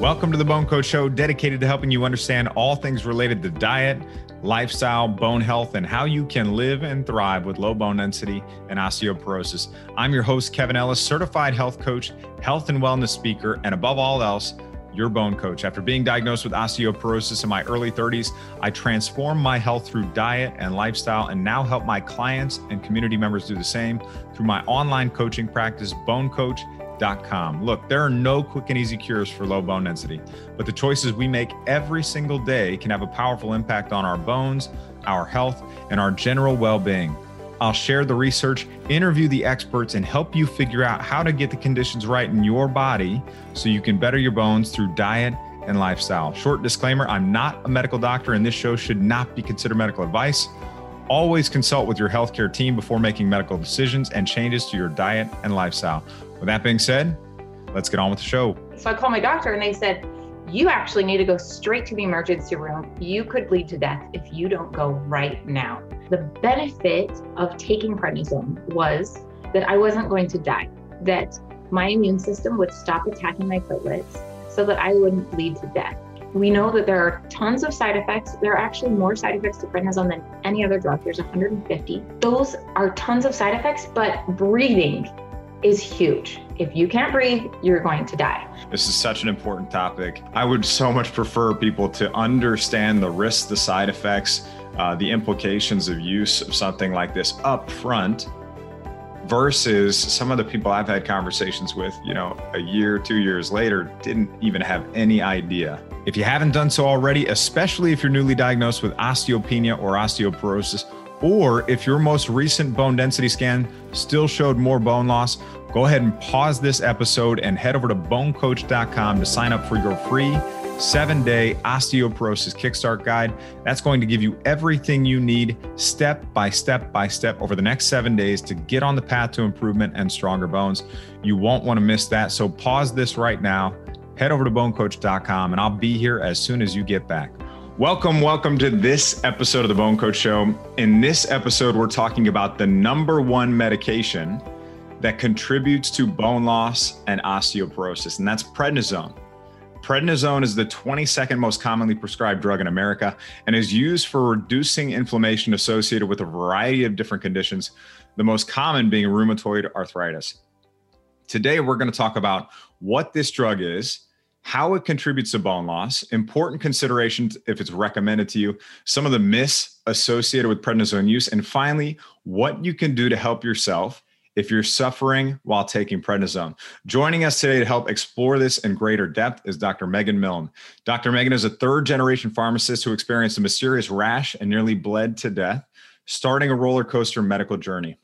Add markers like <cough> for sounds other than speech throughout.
Welcome to the Bone Coach Show, dedicated to helping you understand all things related to diet, lifestyle, bone health, and how you can live and thrive with low bone density and osteoporosis. I'm your host, Kevin Ellis, certified health coach, health and wellness speaker, and above all else, your bone coach. After being diagnosed with osteoporosis in my early 30s, I transformed my health through diet and lifestyle and now help my clients and community members do the same through my online coaching practice, Bone Coach Look, there are no quick and easy cures for low bone density, but the choices we make every single day can have a powerful impact on our bones, our health, and our general well being. I'll share the research, interview the experts, and help you figure out how to get the conditions right in your body so you can better your bones through diet and lifestyle. Short disclaimer I'm not a medical doctor, and this show should not be considered medical advice. Always consult with your healthcare team before making medical decisions and changes to your diet and lifestyle. With that being said, let's get on with the show. So I called my doctor and they said, You actually need to go straight to the emergency room. You could bleed to death if you don't go right now. The benefit of taking prednisone was that I wasn't going to die, that my immune system would stop attacking my platelets so that I wouldn't bleed to death. We know that there are tons of side effects. There are actually more side effects to prednisone than any other drug. There's 150. Those are tons of side effects, but breathing is huge. If you can't breathe, you're going to die. This is such an important topic. I would so much prefer people to understand the risks, the side effects, uh, the implications of use of something like this up front versus some of the people I've had conversations with, you know, a year, two years later, didn't even have any idea. If you haven't done so already, especially if you're newly diagnosed with osteopenia or osteoporosis, or if your most recent bone density scan still showed more bone loss, go ahead and pause this episode and head over to bonecoach.com to sign up for your free seven day osteoporosis kickstart guide. That's going to give you everything you need step by step by step over the next seven days to get on the path to improvement and stronger bones. You won't want to miss that. So pause this right now, head over to bonecoach.com, and I'll be here as soon as you get back. Welcome, welcome to this episode of the Bone Coach Show. In this episode, we're talking about the number one medication that contributes to bone loss and osteoporosis, and that's prednisone. Prednisone is the 22nd most commonly prescribed drug in America and is used for reducing inflammation associated with a variety of different conditions, the most common being rheumatoid arthritis. Today, we're going to talk about what this drug is how it contributes to bone loss, important considerations if it's recommended to you, some of the myths associated with prednisone use, and finally, what you can do to help yourself if you're suffering while taking prednisone. Joining us today to help explore this in greater depth is Dr. Megan Milne. Dr. Megan is a third generation pharmacist who experienced a mysterious rash and nearly bled to death, starting a roller coaster medical journey.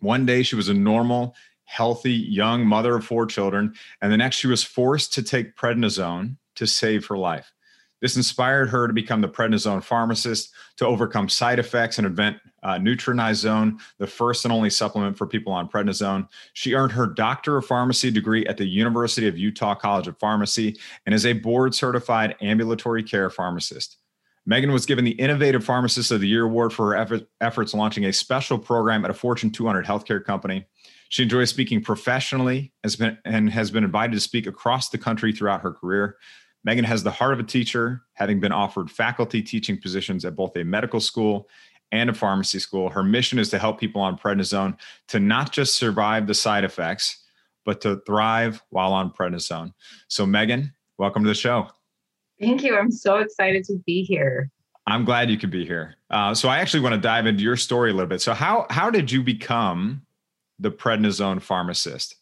One day she was a normal healthy young mother of four children. And the next, she was forced to take prednisone to save her life. This inspired her to become the prednisone pharmacist to overcome side effects and invent uh, Nutrinizone, the first and only supplement for people on prednisone. She earned her Doctor of Pharmacy degree at the University of Utah College of Pharmacy and is a board certified ambulatory care pharmacist. Megan was given the Innovative Pharmacist of the Year award for her effort, efforts launching a special program at a Fortune 200 healthcare company. She enjoys speaking professionally has been, and has been invited to speak across the country throughout her career. Megan has the heart of a teacher, having been offered faculty teaching positions at both a medical school and a pharmacy school. Her mission is to help people on prednisone to not just survive the side effects, but to thrive while on prednisone. So, Megan, welcome to the show. Thank you. I'm so excited to be here. I'm glad you could be here. Uh, so, I actually want to dive into your story a little bit. So, how how did you become the prednisone pharmacist?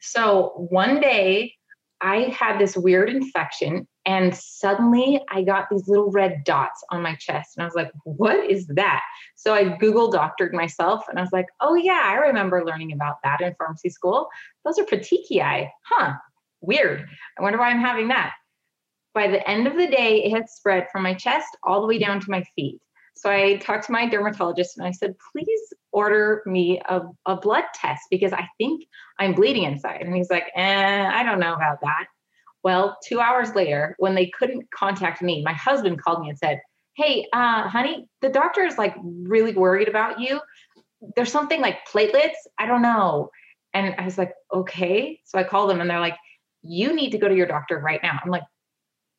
So one day I had this weird infection and suddenly I got these little red dots on my chest. And I was like, what is that? So I Google doctored myself and I was like, oh, yeah, I remember learning about that in pharmacy school. Those are petechiae. Huh, weird. I wonder why I'm having that. By the end of the day, it had spread from my chest all the way down to my feet. So I talked to my dermatologist and I said, please order me a, a blood test because I think I'm bleeding inside. And he's like, eh, I don't know about that. Well, two hours later, when they couldn't contact me, my husband called me and said, Hey, uh, honey, the doctor is like really worried about you. There's something like platelets. I don't know. And I was like, okay. So I called them and they're like, You need to go to your doctor right now. I'm like,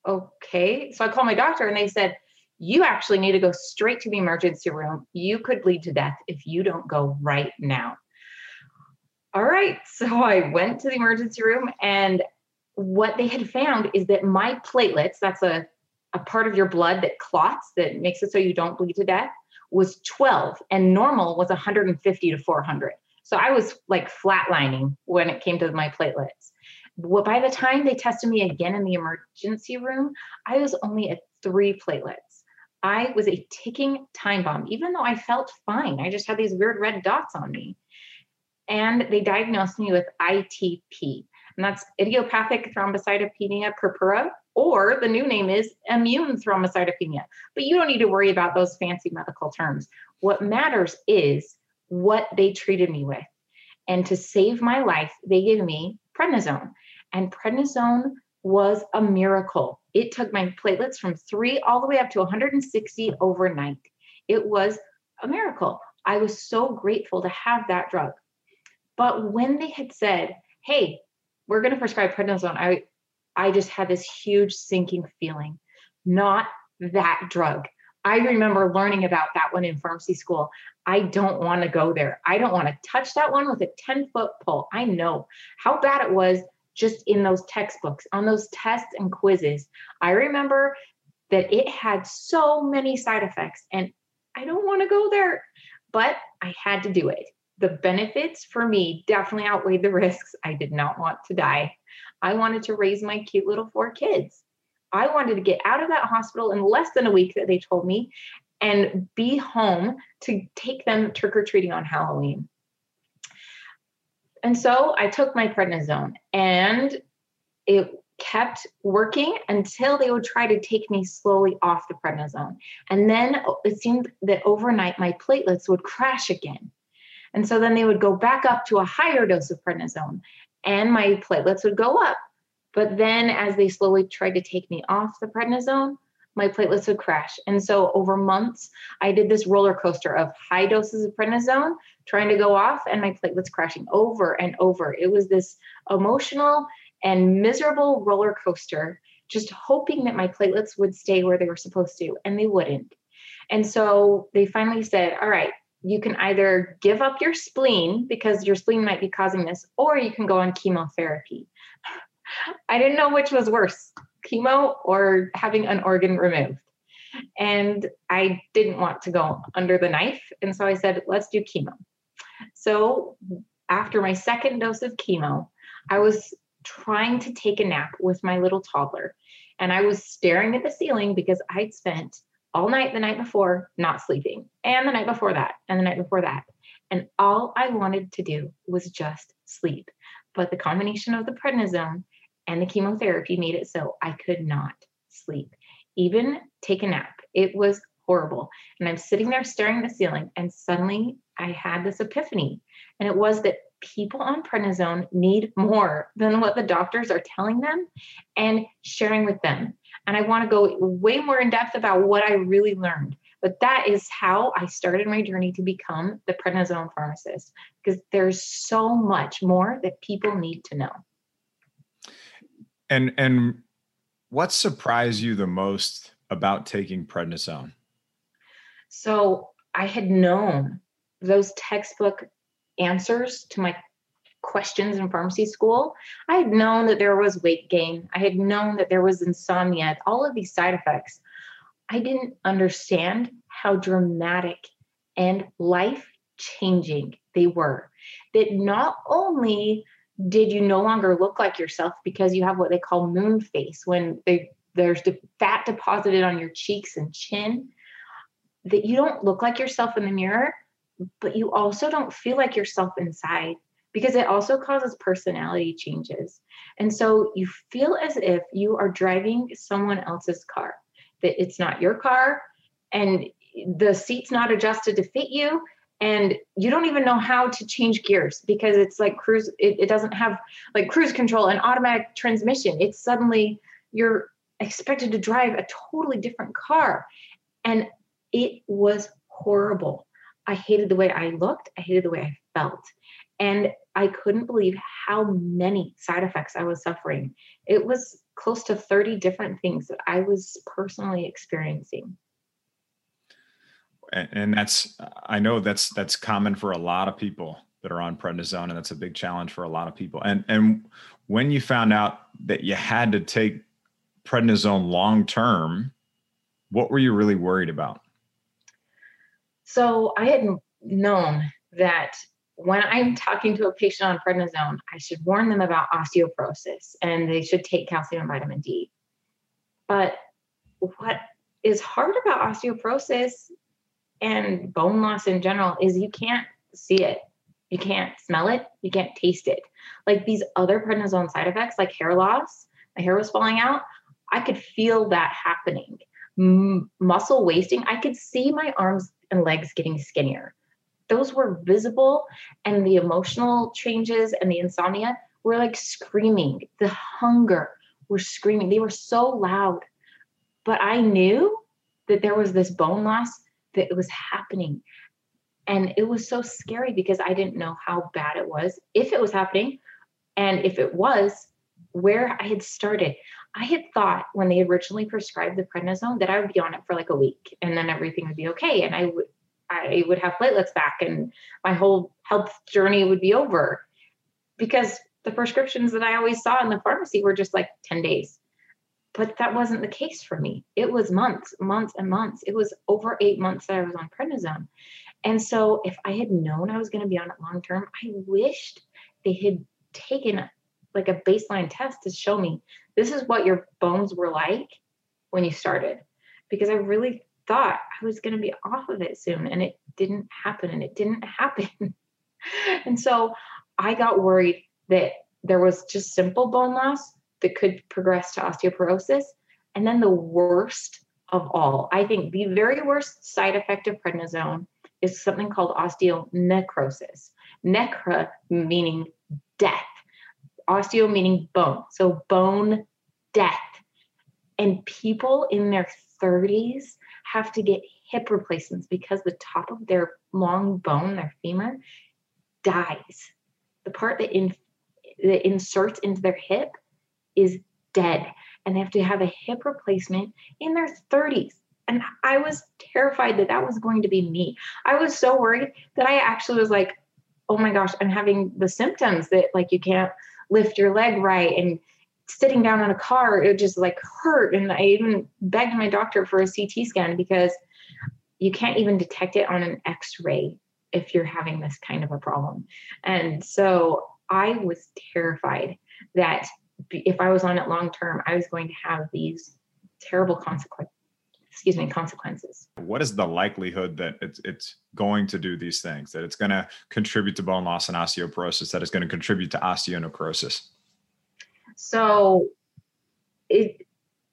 okay. So I call my doctor and they said, you actually need to go straight to the emergency room. You could bleed to death if you don't go right now. All right. <laughs> So I went to the emergency room, and what they had found is that my platelets, that's a, a part of your blood that clots, that makes it so you don't bleed to death, was 12, and normal was 150 to 400. So I was like flatlining when it came to my platelets. Well, by the time they tested me again in the emergency room, I was only at three platelets. I was a ticking time bomb, even though I felt fine. I just had these weird red dots on me. And they diagnosed me with ITP, and that's idiopathic thrombocytopenia purpura, or the new name is immune thrombocytopenia. But you don't need to worry about those fancy medical terms. What matters is what they treated me with. And to save my life, they gave me prednisone. And prednisone was a miracle. It took my platelets from three all the way up to 160 overnight. It was a miracle. I was so grateful to have that drug. But when they had said, hey, we're going to prescribe prednisone, I, I just had this huge sinking feeling. Not that drug. I remember learning about that one in pharmacy school. I don't want to go there. I don't want to touch that one with a 10 foot pole. I know how bad it was just in those textbooks, on those tests and quizzes. I remember that it had so many side effects, and I don't want to go there, but I had to do it. The benefits for me definitely outweighed the risks. I did not want to die. I wanted to raise my cute little four kids. I wanted to get out of that hospital in less than a week that they told me and be home to take them trick or treating on Halloween. And so I took my prednisone and it kept working until they would try to take me slowly off the prednisone. And then it seemed that overnight my platelets would crash again. And so then they would go back up to a higher dose of prednisone and my platelets would go up. But then as they slowly tried to take me off the prednisone, my platelets would crash. And so over months, I did this roller coaster of high doses of prednisone trying to go off and my platelets crashing over and over. It was this emotional and miserable roller coaster, just hoping that my platelets would stay where they were supposed to, and they wouldn't. And so they finally said, All right, you can either give up your spleen because your spleen might be causing this, or you can go on chemotherapy. <laughs> I didn't know which was worse chemo or having an organ removed. And I didn't want to go under the knife. And so I said, let's do chemo. So after my second dose of chemo, I was trying to take a nap with my little toddler. And I was staring at the ceiling because I'd spent all night the night before not sleeping, and the night before that, and the night before that. And all I wanted to do was just sleep. But the combination of the prednisone and the chemotherapy made it so I could not sleep, even take a nap. It was horrible. And I'm sitting there staring at the ceiling, and suddenly I had this epiphany. And it was that people on prednisone need more than what the doctors are telling them and sharing with them. And I want to go way more in depth about what I really learned. But that is how I started my journey to become the prednisone pharmacist because there's so much more that people need to know. And and what surprised you the most about taking prednisone? So I had known those textbook answers to my questions in pharmacy school. I had known that there was weight gain. I had known that there was insomnia, all of these side effects. I didn't understand how dramatic and life changing they were. That not only did you no longer look like yourself because you have what they call moon face when they, there's the fat deposited on your cheeks and chin that you don't look like yourself in the mirror but you also don't feel like yourself inside because it also causes personality changes. And so you feel as if you are driving someone else's car that it's not your car and the seat's not adjusted to fit you and you don't even know how to change gears because it's like cruise it, it, doesn't have like cruise control and automatic transmission. It's suddenly you're expected to drive a totally different car. And it was horrible i hated the way i looked i hated the way i felt And I couldn't believe how many side effects I was suffering. It was close to 30 different things that I was personally experiencing. And that's, I know that's, that's common for a lot of people that are on prednisone. And that's a big challenge for a lot of people. And, and when you found out that you had to take prednisone long term, what were you really worried about? So I had known that when I'm talking to a patient on prednisone, I should warn them about osteoporosis and they should take calcium and vitamin D. But what is hard about osteoporosis and bone loss in general is you can't see it. You can't smell it. You can't taste it. Like these other prednisone side effects, like hair loss, my hair was falling out. I could feel that happening. M- muscle wasting. I could see my arms and legs getting skinnier. Those were visible and the emotional changes and the insomnia were like screaming. The hunger were screaming. They were so loud. But i knew that there was this bone loss that was happening. And it was so scary because i didn't know how bad it was if it was happening and if it was where i had started i had thought when they originally prescribed the prednisone that i would be on it for like a week and then everything would be okay and i would I would have platelets back and my whole health journey would be over because the prescriptions that I always saw in the pharmacy were just like 10 days. But that wasn't the case for me. It was months, months, and months. It was over eight months that I was on prednisone. And so if I had known I was going to be on it long term, I wished they had taken like a baseline test to show me this is what your bones were like when you started. Because I really thought I was going to be off of it soon and it didn't happen and it didn't <laughs> happen. and so I got worried that there was just simple bone loss that could progress to osteoporosis. And then the worst of all, I think the very worst side effect of prednisone is something called osteonecrosis. Necra meaning death, osteo meaning bone. So bone death. And people in their 30s have to get hip replacements because the top of their long bone, their femur, dies. The part that, in, that inserts into their hip is dead, and they have to have a hip replacement in their 30s. And I was terrified that that was going to be me. I was so worried that I actually was like, oh my gosh, I'm having the symptoms that like you can't lift your leg right and sitting down in a car, it just like hurt. And I even begged my doctor for a CT scan because you can't even detect it on an x ray if you're having this kind of a problem. And so I was terrified that if I was on it long term, I was going to have these terrible consequences. Excuse me, consequences. What is the likelihood that it's it's going to do these things? That it's going to contribute to bone loss and osteoporosis? That it's going to contribute to osteonecrosis? So it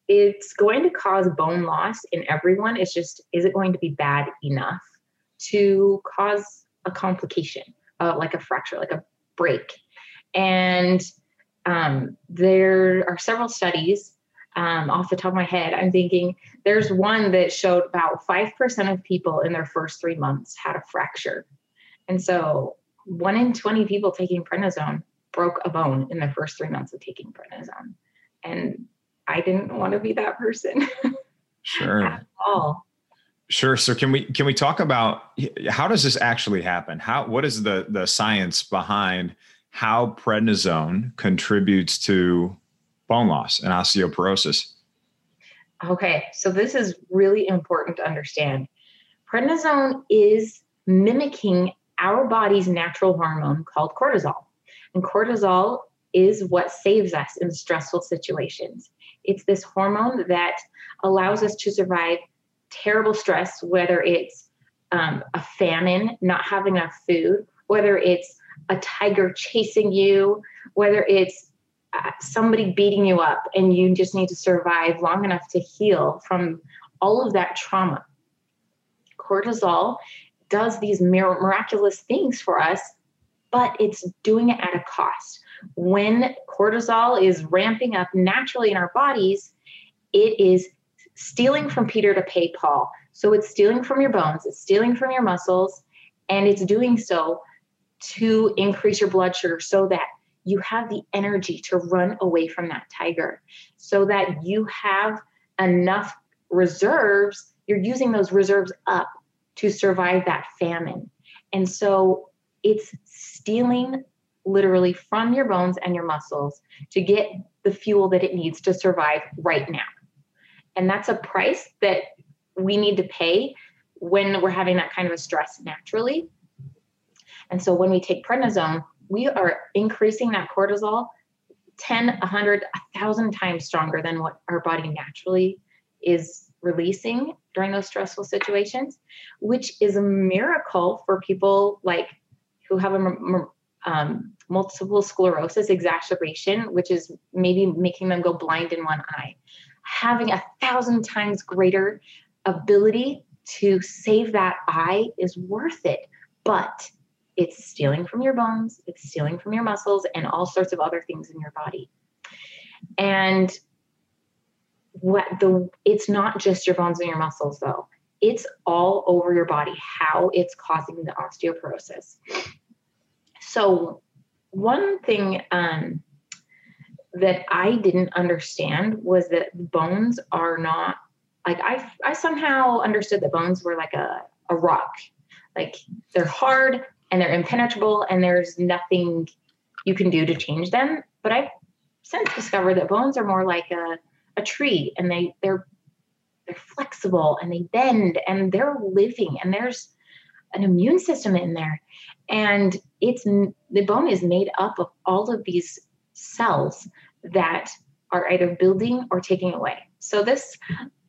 it's going to cause bone loss in everyone. It's just is it going to be bad enough to cause a complication, uh, like a fracture, like a break? And um, there are several studies. Um, off the top of my head, I'm thinking there's one that showed about 5% of people in their first three months had a fracture. And so one in 20 people taking prednisone broke a bone in the first three months of taking prednisone. And I didn't want to be that person. Sure. <laughs> at all. Sure. So can we can we talk about how does this actually happen? How what is the the science behind how prednisone contributes to bone loss and osteoporosis? Okay, so this is really important to understand. Prednisone is mimicking our body's natural hormone called cortisol. And cortisol is what saves us in stressful situations. It's this hormone that allows us to survive terrible stress, whether it's um, a famine, not having enough food, whether it's a tiger chasing you, whether it's somebody beating you up and you just need to survive long enough to heal from all of that trauma. Cortisol does these miraculous things for us but it's doing it at a cost. When cortisol is ramping up naturally in our bodies, it is stealing from Peter to pay Paul. So it's stealing from your bones, it's stealing from your muscles, and it's doing so to increase your blood sugar so that you have the energy to run away from that tiger, so that you have enough reserves. You're using those reserves up to survive that famine. And so it's stealing literally from your bones and your muscles to get the fuel that it needs to survive right now. And that's a price that we need to pay when we're having that kind of a stress naturally. And so when we take prednisone, we are increasing that cortisol 10, 100, 1,000 times stronger than what our body naturally is releasing during those stressful situations, which is a miracle for people like who have a um, multiple sclerosis exacerbation, which is maybe making them go blind in one eye. Having a thousand times greater ability to save that eye is worth it, but it's stealing from your bones, it's stealing from your muscles, and all sorts of other things in your body. And what the it's not just your bones and your muscles though. It's all over your body how it's causing the osteoporosis. So one thing um, that I didn't understand was that bones are not like I I somehow understood that bones were like a a rock, like they're hard and they're impenetrable and there's nothing you can do to change them. But I've since discovered that bones are more like a a tree and they they're they're flexible and they bend and they're living and there's an immune system in there and it's the bone is made up of all of these cells that are either building or taking away so this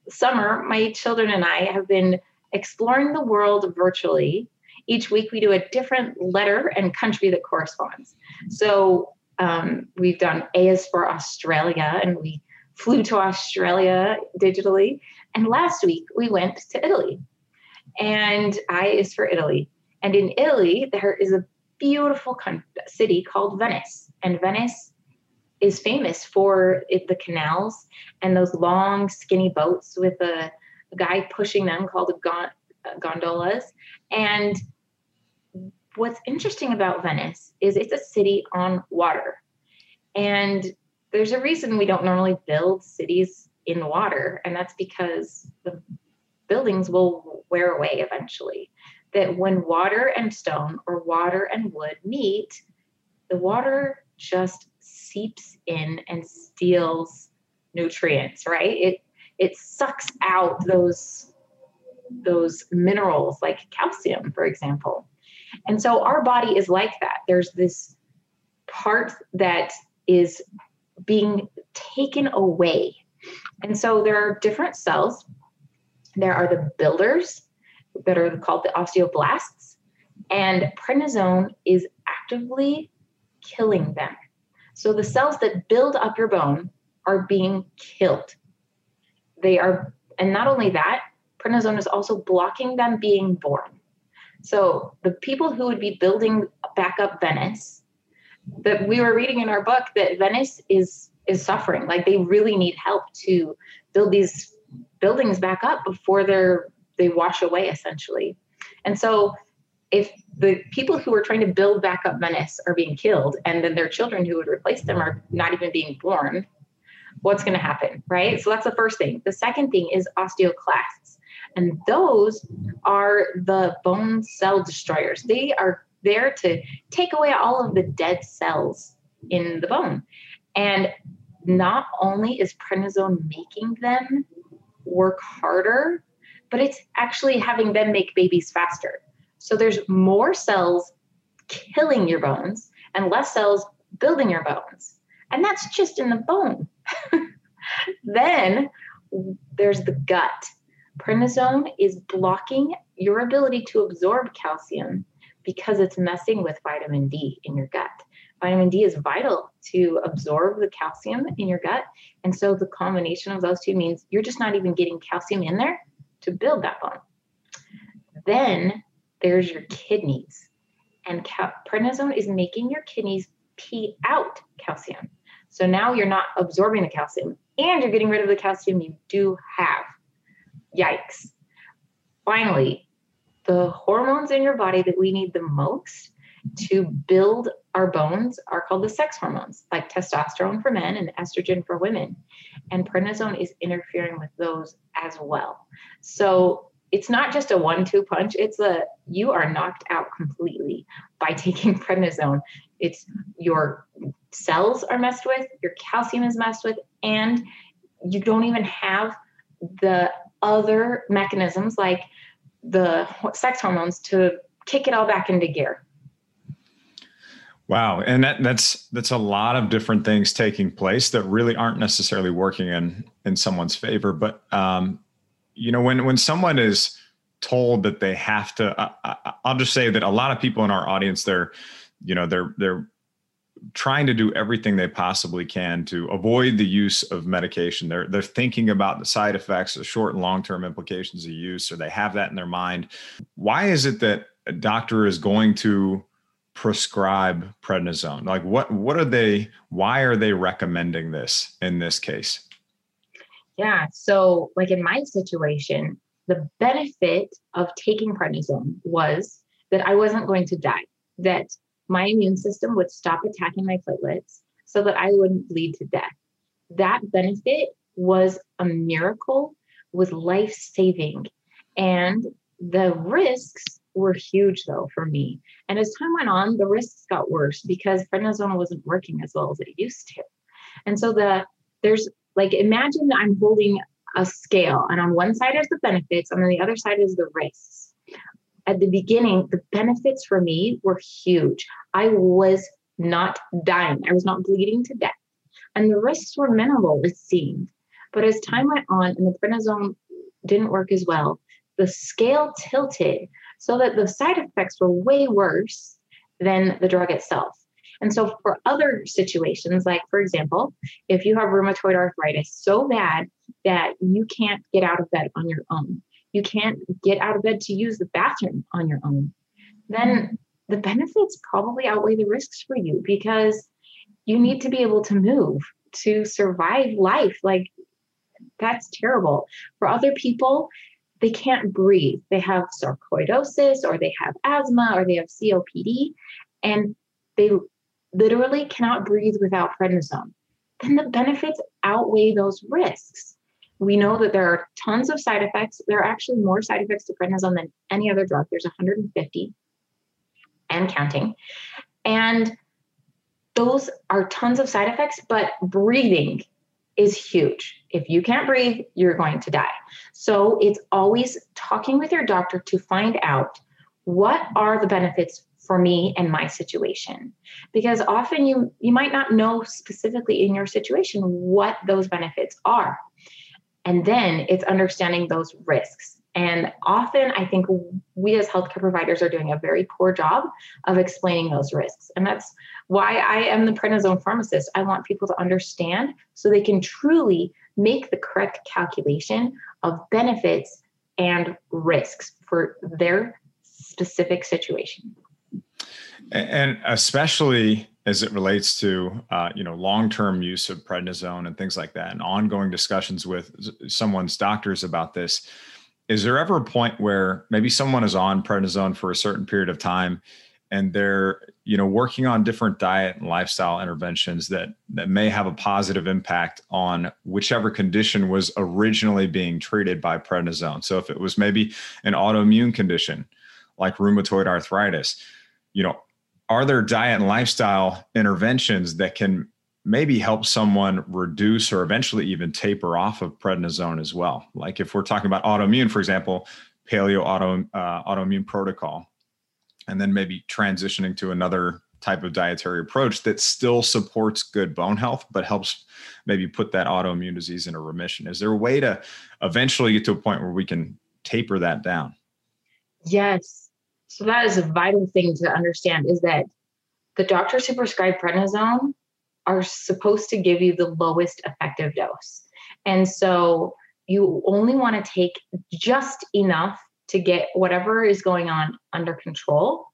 summer my children and i have been exploring the world virtually each week we do a different letter and country that corresponds so um, we've done a is for australia and we flew to australia digitally and last week we went to italy and i is for italy and in Italy, there is a beautiful city called Venice. And Venice is famous for it, the canals and those long, skinny boats with a, a guy pushing them called uh, gondolas. And what's interesting about Venice is it's a city on water. And there's a reason we don't normally build cities in water, and that's because the buildings will wear away eventually that when water and stone or water and wood meet, the water just seeps in and steals nutrients, right? It it sucks out those those minerals like calcium, for example. And so our body is like that. There's this part that is being taken away. And so there are different cells. There are the builders, that are called the osteoblasts, and prednisone is actively killing them. So the cells that build up your bone are being killed. They are, and not only that, prednisone is also blocking them being born. So the people who would be building back up Venice, that we were reading in our book that Venice is is suffering. Like they really need help to build these buildings back up before they're they wash away essentially. And so if the people who are trying to build back up Venice are being killed and then their children who would replace them are not even being born, what's going to happen, right? So that's the first thing. The second thing is osteoclasts. And those are the bone cell destroyers. They are there to take away all of the dead cells in the bone. And not only is prednisone making them work harder, but it's actually having them make babies faster. So there's more cells killing your bones and less cells building your bones. And that's just in the bone. <laughs> then there's the gut. Prednisone is blocking your ability to absorb calcium because it's messing with vitamin D in your gut. Vitamin D is vital to absorb the calcium in your gut. And so the combination of those two means you're just not even getting calcium in there to build that bone. Then there's your kidneys. And ca- prednisone is making your kidneys pee out calcium. So now you're not absorbing the calcium and you're getting rid of the calcium you do have. Yikes. Finally, the hormones in your body that we need the most to build our bones are called the sex hormones, like testosterone for men and estrogen for women. And prednisone is interfering with those as well. So it's not just a one two punch, it's a you are knocked out completely by <laughs> taking prednisone. It's your cells are messed with, your calcium is messed with, and you don't even have the other mechanisms like the sex hormones to kick it all back into gear. Wow, and that, that's that's a lot of different things taking place that really aren't necessarily working in in someone's favor. But um, you know, when when someone is told that they have to, I, I'll just say that a lot of people in our audience, they're, you know, they're they're trying to do everything they possibly can to avoid the use of medication. They're they're thinking about the side effects, the short and long term implications of use, or they have that in their mind. Why is it that a doctor is going to prescribe prednisone? Like what what are they? Why are they recommending this in this case? Yeah. So, like in my situation, the benefit of taking prednisone was that I wasn't going to die. That my immune system would stop attacking my platelets so that I wouldn't bleed to death. That benefit was a miracle, was life saving. And the risks were huge though for me. And as time went on, the risks got worse because prednisone wasn't working as well as it used to. And so the there's like imagine I'm holding a scale and on one side is the benefits and on the other side is the risks at the beginning, the benefits for me were huge. I was not dying, I was not bleeding to death. And the risks were minimal, it seemed. But as time went on and the prednisone didn't work as well, the scale tilted so that the side effects were way worse than the drug itself. And so, for other situations, like for example, if you have rheumatoid arthritis so bad that you can't get out of bed on your own, you can't get out of bed to use the bathroom on your own, then the benefits probably outweigh the risks for you because you need to be able to move to survive life. Like, that's terrible. For other people, they can't breathe. They have sarcoidosis or they have asthma or they have COPD and they literally cannot breathe without prednisone. Then the benefits outweigh those risks we know that there are tons of side effects. There are actually more side effects to prednisone than any other drug. There's 150 and counting. And those are tons of side effects, but breathing is huge. If you can't breathe, you're going to die. So it's always talking with your doctor to find out what are the benefits for me and my situation because often you you might not know specifically in your situation what those benefits are and then it's understanding those risks. And often I think we as healthcare providers are doing a very poor job of explaining those risks. And that's why I am the prednisone pharmacist. I want people to understand so they can truly make the correct calculation of benefits and risks for their specific situation. And especially as it relates to uh, you know long-term use of prednisone and things like that and ongoing discussions with someone's doctors about this is there ever a point where maybe someone is on prednisone for a certain period of time and they're you know working on different diet and lifestyle interventions that that may have a positive impact on whichever condition was originally being treated by prednisone? So if it was maybe an autoimmune condition like rheumatoid arthritis you know are there diet and lifestyle interventions that can maybe help someone reduce or eventually even taper off of prednisone as well? Like if we're talking about autoimmune, for example, paleo auto, uh, autoimmune protocol, and then maybe transitioning to another type of dietary approach that still supports good bone health, but helps maybe put that autoimmune disease into remission. Is there a way to eventually get to a point where we can taper that down? Yes, so that is a vital thing to understand is that the doctors who prescribe prednisone are supposed to give you the lowest effective dose. And so you only want to take just enough to get whatever is going on under control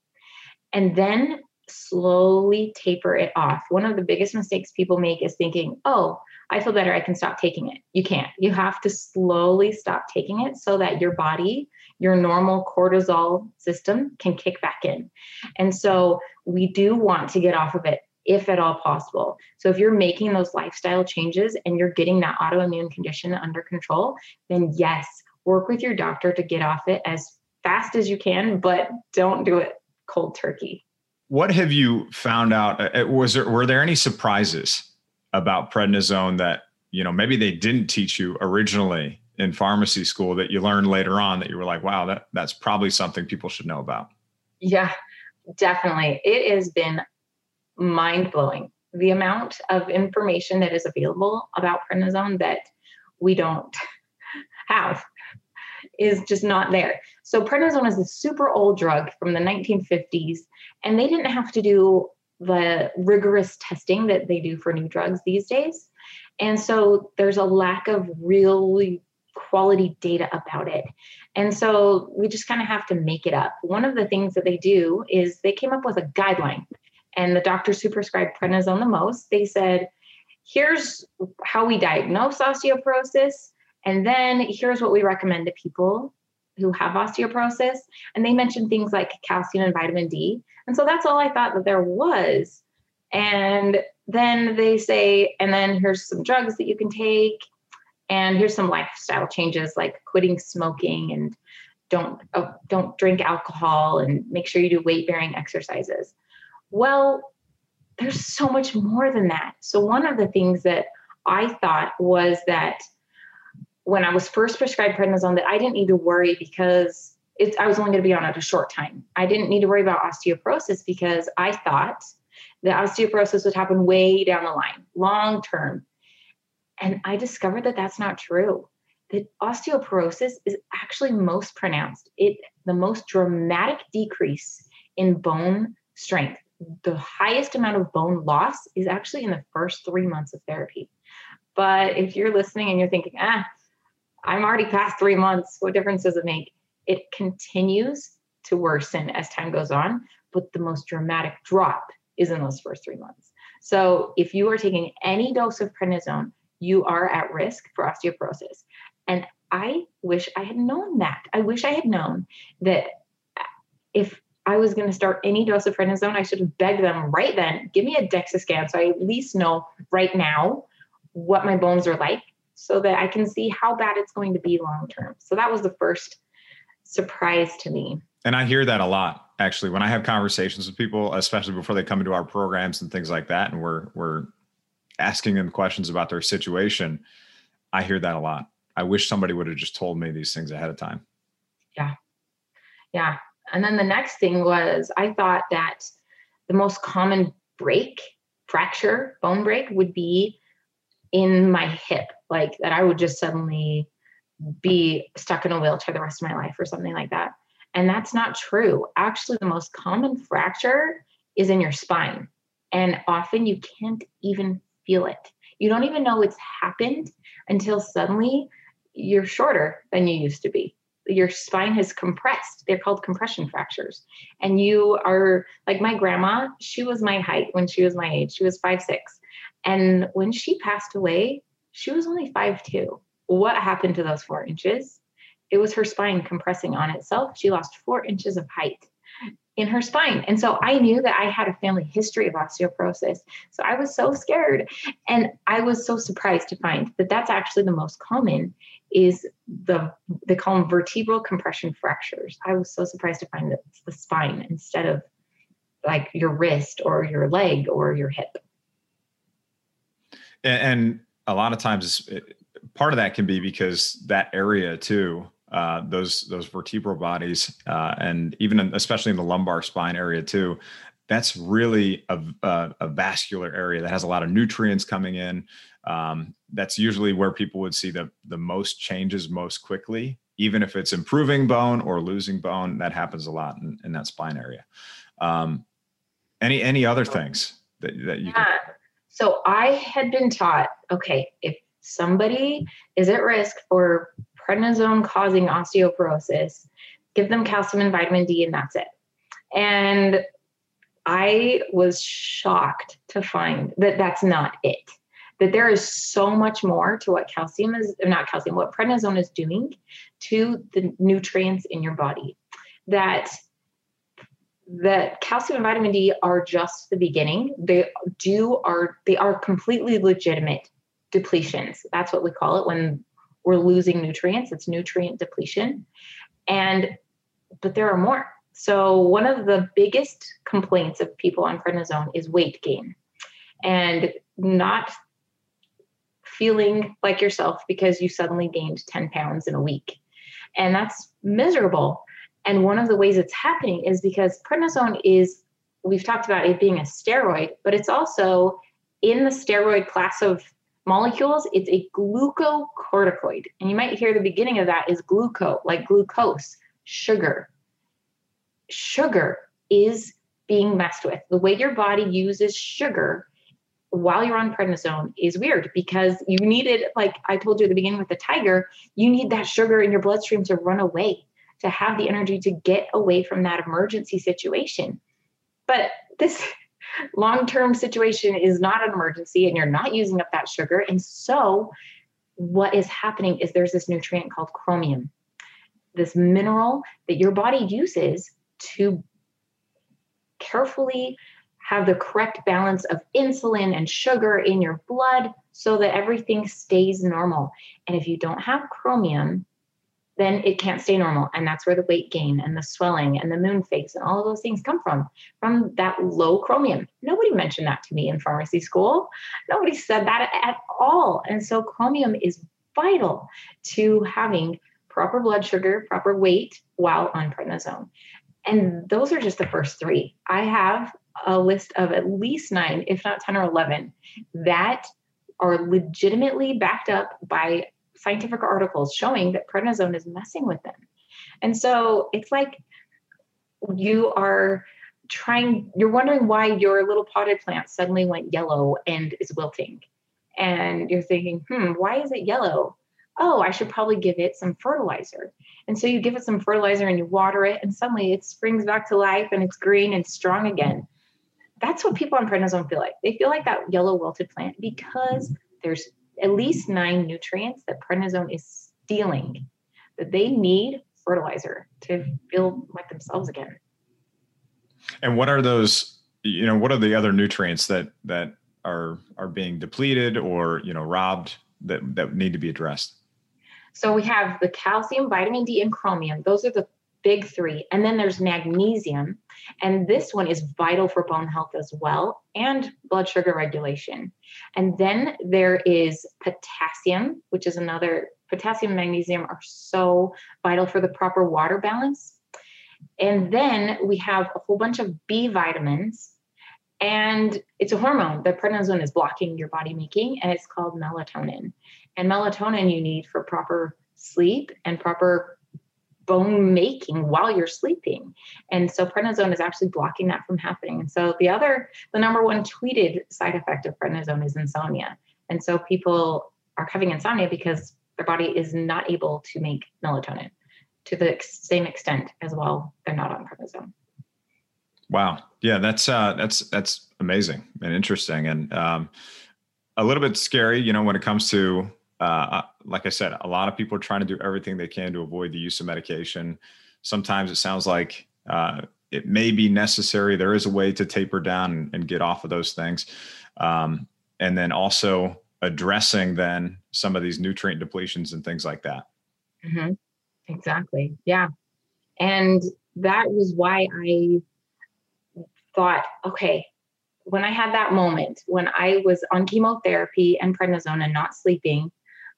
and then slowly taper it off. One of the biggest mistakes people make is thinking, oh, I feel better. I can stop taking it. You can't. You have to slowly stop taking it so that your body, your normal cortisol system can kick back in. And so we do want to get off of it if at all possible. So if you're making those lifestyle changes and you're getting that autoimmune condition under control, then yes, work with your doctor to get off it as fast as you can, but don't do it cold turkey. What have you found out? Uh, uh, was there were there any surprises about prednisone that you know maybe they didn't teach you originally in pharmacy school that you learned later on that you were like, wow, that that's probably something people should know about? Yeah, definitely. It has been mind blowing the amount of information that is available about prednisone that we don't have is just not there. So prednisone is a super old drug from the 1950s, and they didn't have to do the rigorous testing that they do for new drugs these days. And so there's a lack of really quality data about it. And so we just kind of have to make it up. One of the things that they do is they came up with a guideline, and the doctors who prescribed prednisone the most, they said, here's how we diagnose osteoporosis and then here's what we recommend to people who have osteoporosis. And they mentioned things like calcium and vitamin D. And so that's all I thought that there was. And then they say, and then here's some drugs that you can take. And here's some lifestyle changes like quitting smoking and don't oh, don't drink alcohol and make sure you do weight bearing exercises. Well, there's so much more than that. So one of the things that I thought was that when I was first prescribed prednisone that I didn't need to worry because it's, I was only going to be on it a short time. I didn't need to worry about osteoporosis because I thought that osteoporosis would happen way down the line, long term. And I discovered that that's not true. That osteoporosis is actually most pronounced. It the most dramatic decrease in bone strength. The highest amount of bone loss is actually in the first three months of therapy. But if you're listening and you're thinking, ah, I'm already past three months. What difference does it make? It continues to worsen as time goes on, but the most dramatic drop is in those first three months. So if you are taking any dose of prednisone, you are at risk for osteoporosis. And I wish I had known that. I wish I had known that if I was going to start any dose of prednisone, I should have begged them right then, give me a DEXA scan so I at least know right now what my bones are like so that I can see how bad it's going to be long term. So that was the first surprise to me. And I hear that a lot actually when I have conversations with people, especially before they come into our programs and things like that, and we're we're asking them questions about their situation. I hear that a lot. I wish somebody would have just told me these things ahead of time. Yeah. Yeah. And then the next thing was I thought that the most common break, fracture, bone break would be in my hip, like that I would just suddenly be stuck in a wheelchair the rest of my life or something like that. And that's not true. Actually, the most common fracture is in your spine. And often you can't even feel it. You don't even know it's happened until suddenly you're shorter than you used to be. Your spine has compressed. They're called compression fractures. And you are like my grandma, she was my height when she was my age. She was five six. And when she passed away, she was only five two. What happened to those four inches? It was her spine compressing on itself. She lost four inches of height in her spine. And so I knew that I had a family history of osteoporosis. So I was so scared. And I was so surprised to find that that's actually the most common is the they call them vertebral compression fractures. I was so surprised to find that it's the spine instead of like your wrist or your leg or your hip and a lot of times part of that can be because that area too uh, those those vertebral bodies uh, and even in, especially in the lumbar spine area too that's really a, a, a, vascular area that has a lot of nutrients coming in. Um, that's usually where people would see the the most changes most quickly even if it's improving bone or losing bone that happens a lot in, in that spine area. Um, any any other things that, that you yeah. Can- so I had been taught okay, if somebody is at risk for prednisone causing osteoporosis, give them calcium and vitamin D, and that's it. And I was shocked to find that that's not it. that there is so much more to what calcium is, not calcium, what prednisone is doing to the nutrients in your body. That that calcium and vitamin D are just the beginning. They do are they are completely legitimate depletions. That's what we call it when we're losing nutrients. It's nutrient depletion. And but there are more. So one of the biggest complaints of people on prednisone is weight gain and not feeling like yourself because you suddenly gained 10 pounds in a week. And that's miserable. And one of the ways it's happening is because prednisone is, we've talked about it being a steroid, but it's also in the steroid class of molecules, it's a glucocorticoid. And you might hear the beginning of that is gluco, like glucose, sugar. Sugar is being messed with. The way your body uses sugar while you're on prednisone is weird because you needed, like I told you at the beginning with the tiger, you need that sugar in your bloodstream to run away, to have the energy to get away from that emergency situation. But this <laughs> long term situation is not an emergency and you're not using up that sugar. And so, what is happening is there's this nutrient called chromium, this mineral that your body uses to carefully have the correct balance of insulin and sugar in your blood so that everything stays normal. And if you don't have chromium, then it can't stay normal. And that's where the weight gain and the swelling and the moon face and all of those things come from, from that low chromium. Nobody mentioned that to me in pharmacy school. Nobody said that at all. And so chromium is vital to having proper blood sugar, proper weight while on prednisone. And those are just the first three. I have a list of at least nine, if not 10 or 11, that are legitimately backed up by scientific articles showing that prednisone is messing with them. And so it's like you are trying, you're wondering why your little potted plant suddenly went yellow and is wilting. And you're thinking, hmm, why is it yellow? Oh, I should probably give it some fertilizer. And so you give it some fertilizer and you water it, and suddenly it springs back to life and it's green and strong again. That's what people on prednisone feel like. They feel like that yellow wilted plant because there's at least nine nutrients that prednisone is stealing that they need fertilizer to feel like themselves again. And what are those, you know, what are the other nutrients that that are are being depleted or, you know, robbed that that need to be addressed? So we have the calcium, vitamin D, and chromium. Those are the big three. And then there's magnesium. And this one is vital for bone health as well and blood sugar regulation. And then there is potassium, which is another potassium and magnesium are so vital for the proper water balance. And then we have a whole bunch of B vitamins. And it's a hormone that prednisone is blocking your body making, and it's called melatonin. And melatonin you need for proper sleep and proper bone making while you're sleeping. And so prednisone is actually blocking that from happening. And so the other, the number one tweeted side effect of prednisone is insomnia. And so people are having insomnia because their body is not able to make melatonin to the same extent as well they're not on prednisone. Wow. Yeah, that's uh that's that's amazing and interesting and um a little bit scary, you know, when it comes to uh, like I said, a lot of people are trying to do everything they can to avoid the use of medication. Sometimes it sounds like uh, it may be necessary. There is a way to taper down and, and get off of those things. Um, and then also addressing then some of these nutrient depletions and things like that. Mm-hmm. Exactly. Yeah. And that was why I thought, okay, when I had that moment when I was on chemotherapy and prednisone and not sleeping,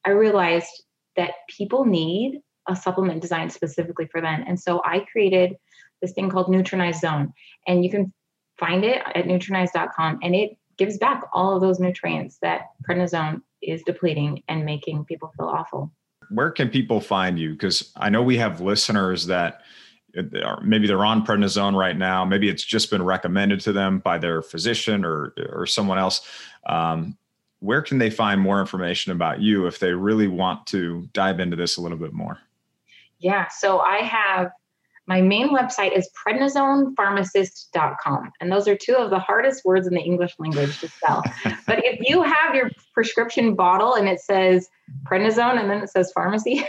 I realized that people need a supplement designed specifically for them. And so I created this thing called Nutrinize Zone. And you can find it at nutrinize.com and it gives back all of those nutrients that prednisone is depleting and making people feel awful. Where can people find you? Because I know we have listeners that are, maybe they're on prednisone right now. Maybe it's just been recommended to them by their physician or or someone else. Um, where can they find more information about you if they really want to dive into this a little bit more? Yeah, so I have My main website is prednisonepharmacist.com. And those are two of the hardest words in the English language to spell. <laughs> but if you have your prescription bottle and it says prednisone and then it says pharmacy,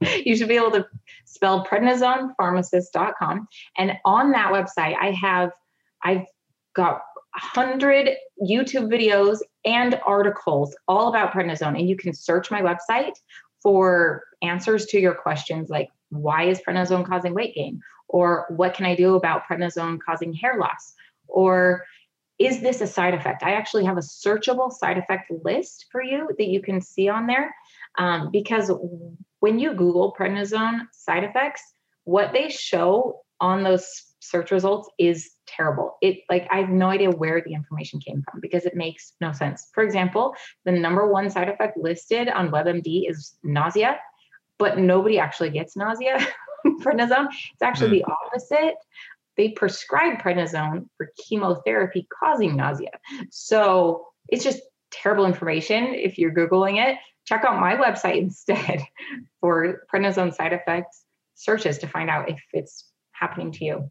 <laughs> you should be able to spell prednisonepharmacist.com. And on that website, I have, I've got 100 YouTube videos and articles all about prednisone. And you can search my website for answers to your questions like why is prednisone causing weight gain? Or what can I do about prednisone causing hair loss? Or is this a side effect? I actually have a searchable side effect list for you that you can see on there. Um, because when you Google prednisone side effects, what they show on those search results is terrible. It like I have no idea where the information came from because it makes no sense. For example, the number one side effect listed on WebMD is nausea, but nobody actually gets nausea <laughs> prednisone. It's actually mm. the opposite. They prescribe prednisone for chemotherapy causing nausea. So it's just terrible information if you're Googling it. Check out my website <laughs> instead for prednisone side effects searches to find out if it's happening to you.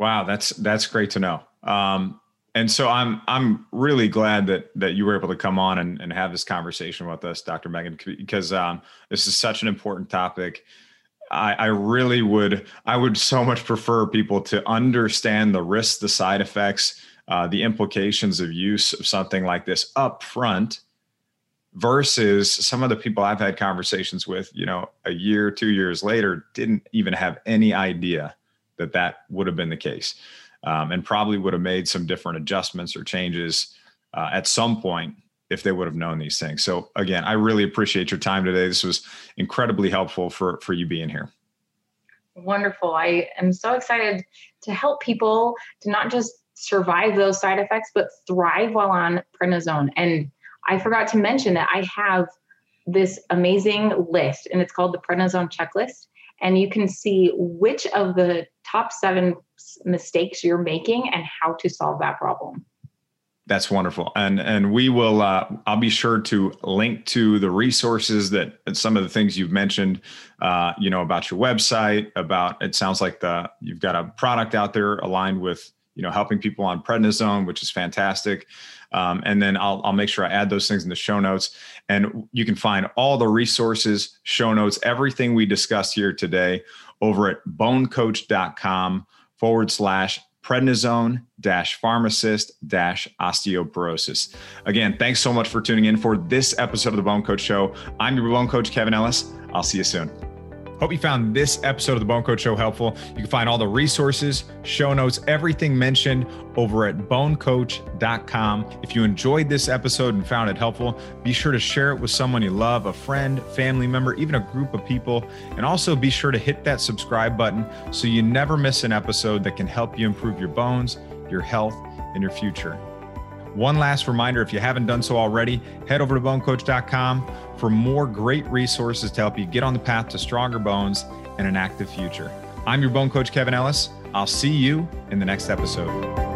Wow, that's that's great to know. Um, and so I'm I'm really glad that that you were able to come on and, and have this conversation with us, Dr. Megan, because um, this is such an important topic. I, I really would I would so much prefer people to understand the risks, the side effects, uh, the implications of use of something like this up front versus some of the people I've had conversations with, you know, a year, two years later, didn't even have any idea that that would have been the case um, and probably would have made some different adjustments or changes uh, at some point if they would have known these things. So again, I really appreciate your time today. This was incredibly helpful for for you being here. Wonderful. I am so excited to help people to not just survive those side effects, but thrive while on prednisone. And I forgot to mention that I have this amazing list, and it's called the prednisone checklist and you can see which of the top seven mistakes you're making and how to solve that problem. That's wonderful, and and we will. Uh, I'll be sure to link to the resources that some of the things you've mentioned. Uh, you know about your website. About it sounds like the you've got a product out there aligned with you know helping people on prednisone, which is fantastic. Um, and then I'll, I'll make sure I add those things in the show notes. And you can find all the resources, show notes, everything we discussed here today over at bonecoach.com forward slash prednisone dash pharmacist dash osteoporosis. Again, thanks so much for tuning in for this episode of the Bone Coach Show. I'm your Bone Coach, Kevin Ellis. I'll see you soon. Hope you found this episode of the Bone Coach Show helpful. You can find all the resources, show notes, everything mentioned over at bonecoach.com. If you enjoyed this episode and found it helpful, be sure to share it with someone you love, a friend, family member, even a group of people. And also be sure to hit that subscribe button so you never miss an episode that can help you improve your bones, your health, and your future. One last reminder if you haven't done so already, head over to bonecoach.com for more great resources to help you get on the path to stronger bones and an active future. I'm your bone coach, Kevin Ellis. I'll see you in the next episode.